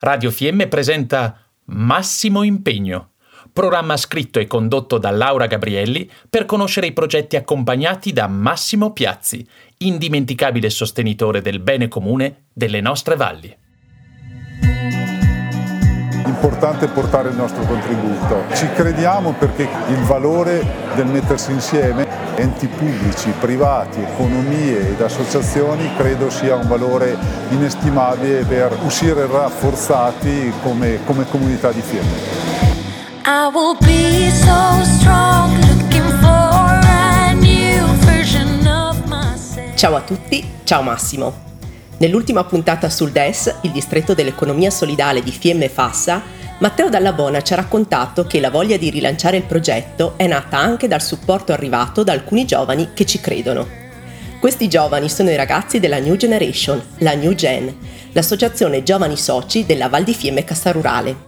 Radio Fiemme presenta Massimo Impegno, programma scritto e condotto da Laura Gabrielli per conoscere i progetti accompagnati da Massimo Piazzi, indimenticabile sostenitore del bene comune delle nostre valli importante portare il nostro contributo. Ci crediamo perché il valore del mettersi insieme, enti pubblici, privati, economie ed associazioni, credo sia un valore inestimabile per uscire rafforzati come, come comunità di firme. Ciao a tutti, ciao Massimo. Nell'ultima puntata sul DES, il distretto dell'economia solidale di Fiemme Fassa, Matteo Dallabona ci ha raccontato che la voglia di rilanciare il progetto è nata anche dal supporto arrivato da alcuni giovani che ci credono. Questi giovani sono i ragazzi della New Generation, la New Gen, l'associazione giovani soci della Val di Fiemme Cassa Rurale.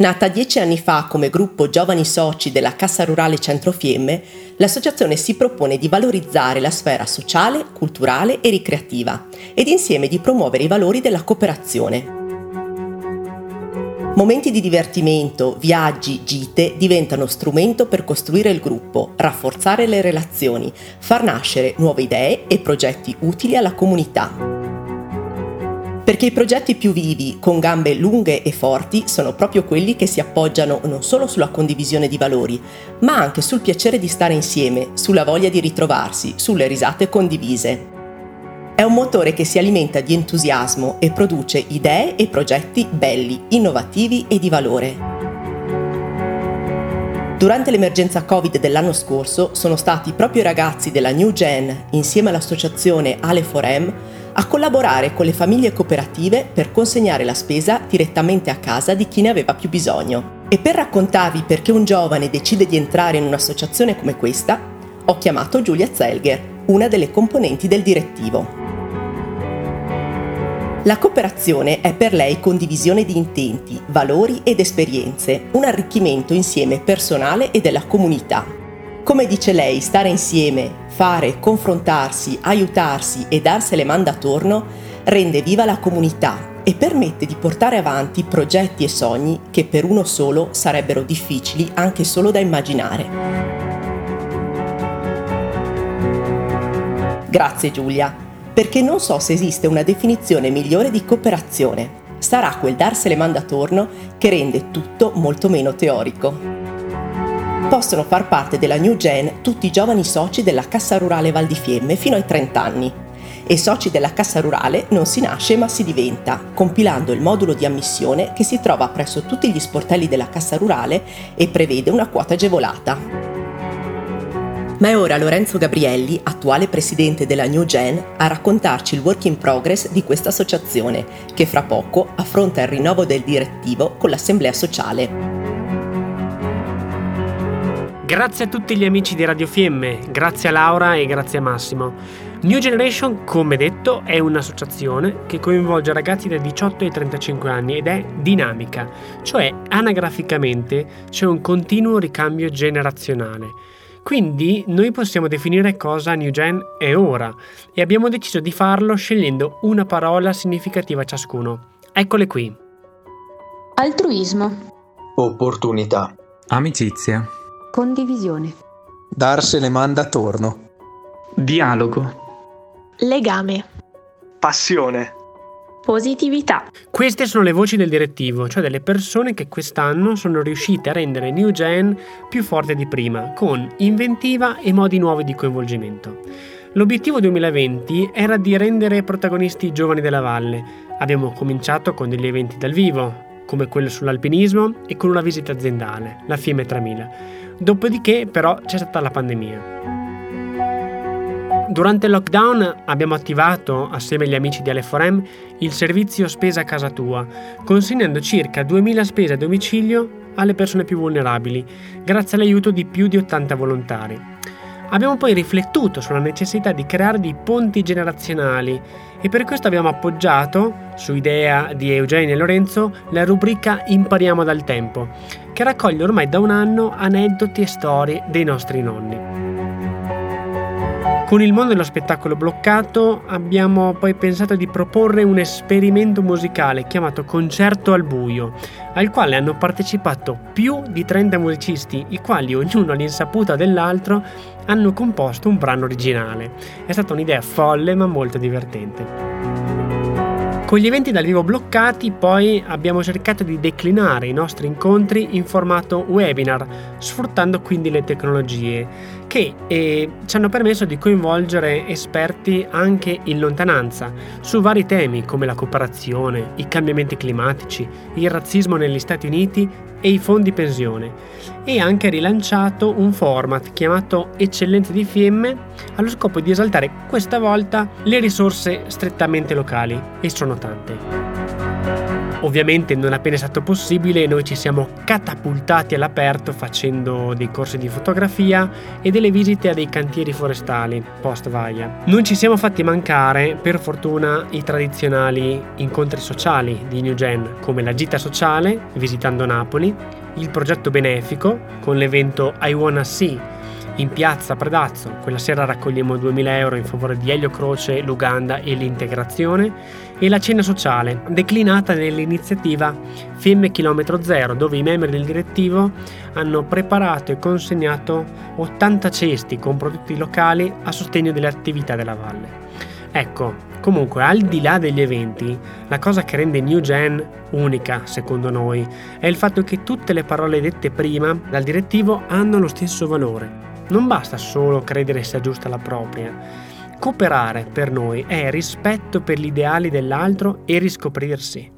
Nata dieci anni fa come gruppo Giovani Soci della Cassa Rurale Centro Fiemme, l'associazione si propone di valorizzare la sfera sociale, culturale e ricreativa ed insieme di promuovere i valori della cooperazione. Momenti di divertimento, viaggi, gite diventano strumento per costruire il gruppo, rafforzare le relazioni, far nascere nuove idee e progetti utili alla comunità perché i progetti più vivi, con gambe lunghe e forti, sono proprio quelli che si appoggiano non solo sulla condivisione di valori, ma anche sul piacere di stare insieme, sulla voglia di ritrovarsi, sulle risate condivise. È un motore che si alimenta di entusiasmo e produce idee e progetti belli, innovativi e di valore. Durante l'emergenza Covid dell'anno scorso sono stati proprio i ragazzi della New Gen, insieme all'associazione Ale4M, a collaborare con le famiglie cooperative per consegnare la spesa direttamente a casa di chi ne aveva più bisogno. E per raccontarvi perché un giovane decide di entrare in un'associazione come questa, ho chiamato Giulia Zelger, una delle componenti del direttivo. La cooperazione è per lei condivisione di intenti, valori ed esperienze, un arricchimento insieme personale e della comunità. Come dice lei, stare insieme, fare, confrontarsi, aiutarsi e darsele manda attorno rende viva la comunità e permette di portare avanti progetti e sogni che per uno solo sarebbero difficili anche solo da immaginare. Grazie Giulia, perché non so se esiste una definizione migliore di cooperazione. Sarà quel darsele manda attorno che rende tutto molto meno teorico possono far parte della New Gen tutti i giovani soci della Cassa Rurale Val di Fiemme fino ai 30 anni. E soci della Cassa Rurale non si nasce ma si diventa, compilando il modulo di ammissione che si trova presso tutti gli sportelli della Cassa Rurale e prevede una quota agevolata. Ma è ora Lorenzo Gabrielli, attuale presidente della New Gen, a raccontarci il work in progress di questa associazione, che fra poco affronta il rinnovo del direttivo con l'assemblea sociale. Grazie a tutti gli amici di Radio Fiemme, grazie a Laura e grazie a Massimo. New Generation, come detto, è un'associazione che coinvolge ragazzi da 18 ai 35 anni ed è dinamica, cioè anagraficamente c'è un continuo ricambio generazionale. Quindi noi possiamo definire cosa New Gen è ora e abbiamo deciso di farlo scegliendo una parola significativa ciascuno. Eccole qui. Altruismo. Opportunità. Amicizia. Condivisione. Darsene manda attorno. Dialogo. Legame. Passione. Positività. Queste sono le voci del direttivo, cioè delle persone che quest'anno sono riuscite a rendere New Gen più forte di prima, con inventiva e modi nuovi di coinvolgimento. L'obiettivo 2020 era di rendere protagonisti i giovani della valle. Abbiamo cominciato con degli eventi dal vivo, come quello sull'alpinismo e con una visita aziendale, la FIME 3000 Dopodiché però c'è stata la pandemia. Durante il lockdown abbiamo attivato, assieme agli amici di Ale4M, il servizio spesa a casa tua, consegnando circa 2000 spese a domicilio alle persone più vulnerabili, grazie all'aiuto di più di 80 volontari. Abbiamo poi riflettuto sulla necessità di creare dei ponti generazionali e per questo abbiamo appoggiato, su idea di Eugenio e Lorenzo, la rubrica Impariamo dal tempo, che raccoglie ormai da un anno aneddoti e storie dei nostri nonni. Con il mondo dello spettacolo bloccato abbiamo poi pensato di proporre un esperimento musicale chiamato Concerto al buio, al quale hanno partecipato più di 30 musicisti, i quali ognuno all'insaputa dell'altro hanno composto un brano originale. È stata un'idea folle ma molto divertente. Con gli eventi dal vivo bloccati poi abbiamo cercato di declinare i nostri incontri in formato webinar, sfruttando quindi le tecnologie che eh, ci hanno permesso di coinvolgere esperti anche in lontananza su vari temi come la cooperazione, i cambiamenti climatici, il razzismo negli Stati Uniti e i fondi pensione e anche rilanciato un format chiamato Eccellenze di Fiemme allo scopo di esaltare questa volta le risorse strettamente locali e sono tante. Ovviamente non appena è stato possibile noi ci siamo catapultati all'aperto facendo dei corsi di fotografia e delle visite a dei cantieri forestali post Vaia. Non ci siamo fatti mancare per fortuna i tradizionali incontri sociali di New Gen come la gita sociale visitando Napoli, il progetto benefico con l'evento I Wanna See in piazza Predazzo. Quella sera raccogliamo 2000 euro in favore di Elio Croce, l'Uganda e l'integrazione e la cena sociale, declinata nell'iniziativa Fiemme Chilometro Zero, dove i membri del direttivo hanno preparato e consegnato 80 cesti con prodotti locali a sostegno delle attività della valle. Ecco, comunque, al di là degli eventi, la cosa che rende New Gen unica, secondo noi, è il fatto che tutte le parole dette prima dal direttivo hanno lo stesso valore. Non basta solo credere sia giusta la propria. Cooperare per noi è rispetto per gli ideali dell'altro e riscoprirsi.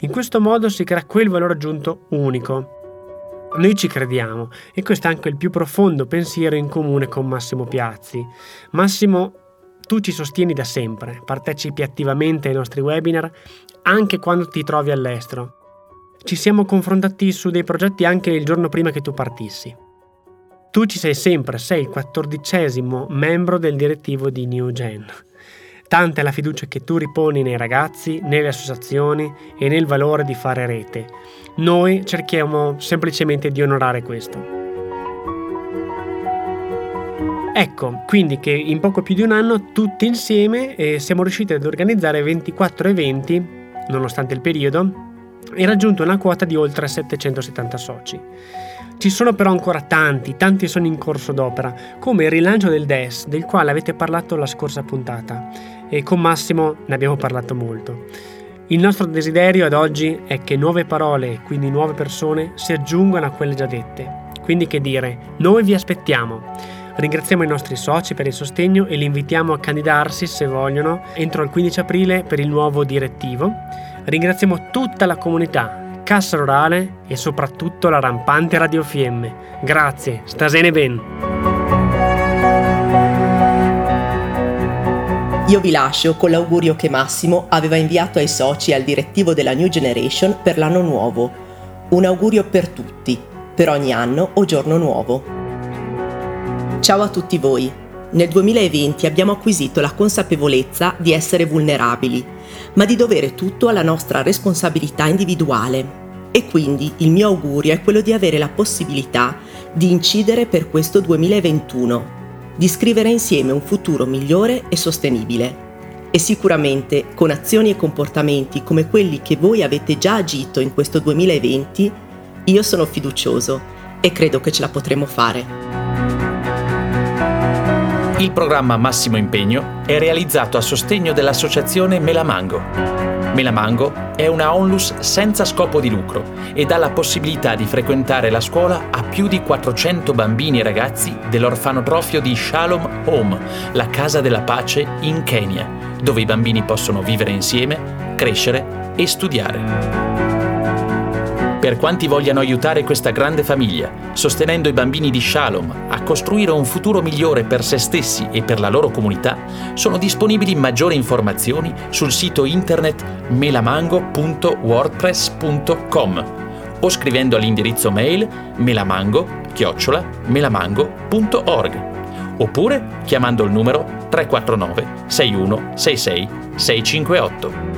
In questo modo si crea quel valore aggiunto unico. Noi ci crediamo e questo è anche il più profondo pensiero in comune con Massimo Piazzi. Massimo, tu ci sostieni da sempre, partecipi attivamente ai nostri webinar anche quando ti trovi all'estero. Ci siamo confrontati su dei progetti anche il giorno prima che tu partissi. Tu ci sei sempre, sei il quattordicesimo membro del direttivo di New Gen. Tanta è la fiducia che tu riponi nei ragazzi, nelle associazioni e nel valore di fare rete. Noi cerchiamo semplicemente di onorare questo. Ecco, quindi che in poco più di un anno tutti insieme eh, siamo riusciti ad organizzare 24 eventi, nonostante il periodo, e raggiunto una quota di oltre 770 soci. Ci sono però ancora tanti, tanti sono in corso d'opera, come il rilancio del DES, del quale avete parlato la scorsa puntata, e con Massimo ne abbiamo parlato molto. Il nostro desiderio ad oggi è che nuove parole, quindi nuove persone, si aggiungano a quelle già dette. Quindi che dire, noi vi aspettiamo. Ringraziamo i nostri soci per il sostegno e li invitiamo a candidarsi, se vogliono, entro il 15 aprile per il nuovo direttivo. Ringraziamo tutta la comunità, Cassa Rurale e soprattutto la rampante Radio Fiemme. Grazie, stasene ben. Io vi lascio con l'augurio che Massimo aveva inviato ai soci e al direttivo della New Generation per l'anno nuovo. Un augurio per tutti, per ogni anno o giorno nuovo. Ciao a tutti voi. Nel 2020 abbiamo acquisito la consapevolezza di essere vulnerabili ma di dovere tutto alla nostra responsabilità individuale. E quindi il mio augurio è quello di avere la possibilità di incidere per questo 2021, di scrivere insieme un futuro migliore e sostenibile. E sicuramente con azioni e comportamenti come quelli che voi avete già agito in questo 2020, io sono fiducioso e credo che ce la potremo fare. Il programma Massimo Impegno è realizzato a sostegno dell'associazione Melamango. Melamango è una onlus senza scopo di lucro e dà la possibilità di frequentare la scuola a più di 400 bambini e ragazzi dell'orfanotrofio di Shalom Home, la casa della pace in Kenya, dove i bambini possono vivere insieme, crescere e studiare. Per quanti vogliano aiutare questa grande famiglia, sostenendo i bambini di Shalom a costruire un futuro migliore per se stessi e per la loro comunità, sono disponibili maggiori informazioni sul sito internet melamango.wordpress.com o scrivendo all'indirizzo mail melamango-melamango.org oppure chiamando il numero 349 6166 658.